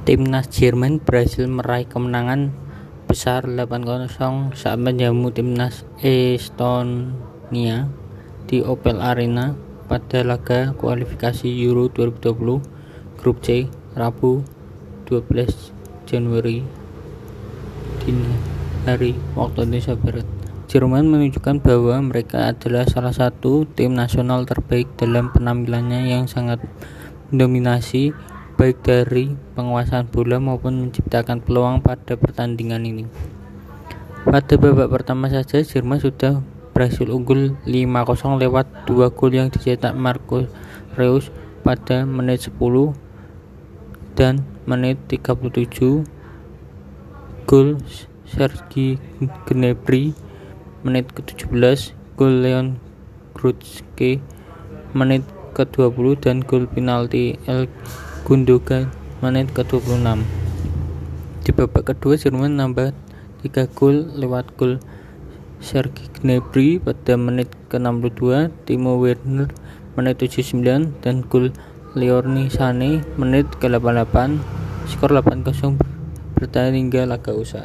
Timnas Jerman berhasil meraih kemenangan besar 8-0 saat menjamu timnas Estonia di Opel Arena pada laga kualifikasi Euro 2020 Grup C Rabu 12 Januari dini hari waktu Indonesia Barat. Jerman menunjukkan bahwa mereka adalah salah satu tim nasional terbaik dalam penampilannya yang sangat mendominasi baik dari penguasaan bola maupun menciptakan peluang pada pertandingan ini. Pada babak pertama saja Jerman sudah berhasil unggul 5-0 lewat dua gol yang dicetak Marco Reus pada menit 10 dan menit 37 gol Sergi Gnabry menit ke-17 gol Leon Goretzka menit ke-20 dan gol penalti El Gundogan menit ke-26. Di babak kedua Jerman nambah 3 gol lewat gol Sergi Gnabry pada menit ke-62, Timo Werner menit 79 dan gol Leroy Sané menit ke-88. Skor 8-0 bertahan hingga laga usai.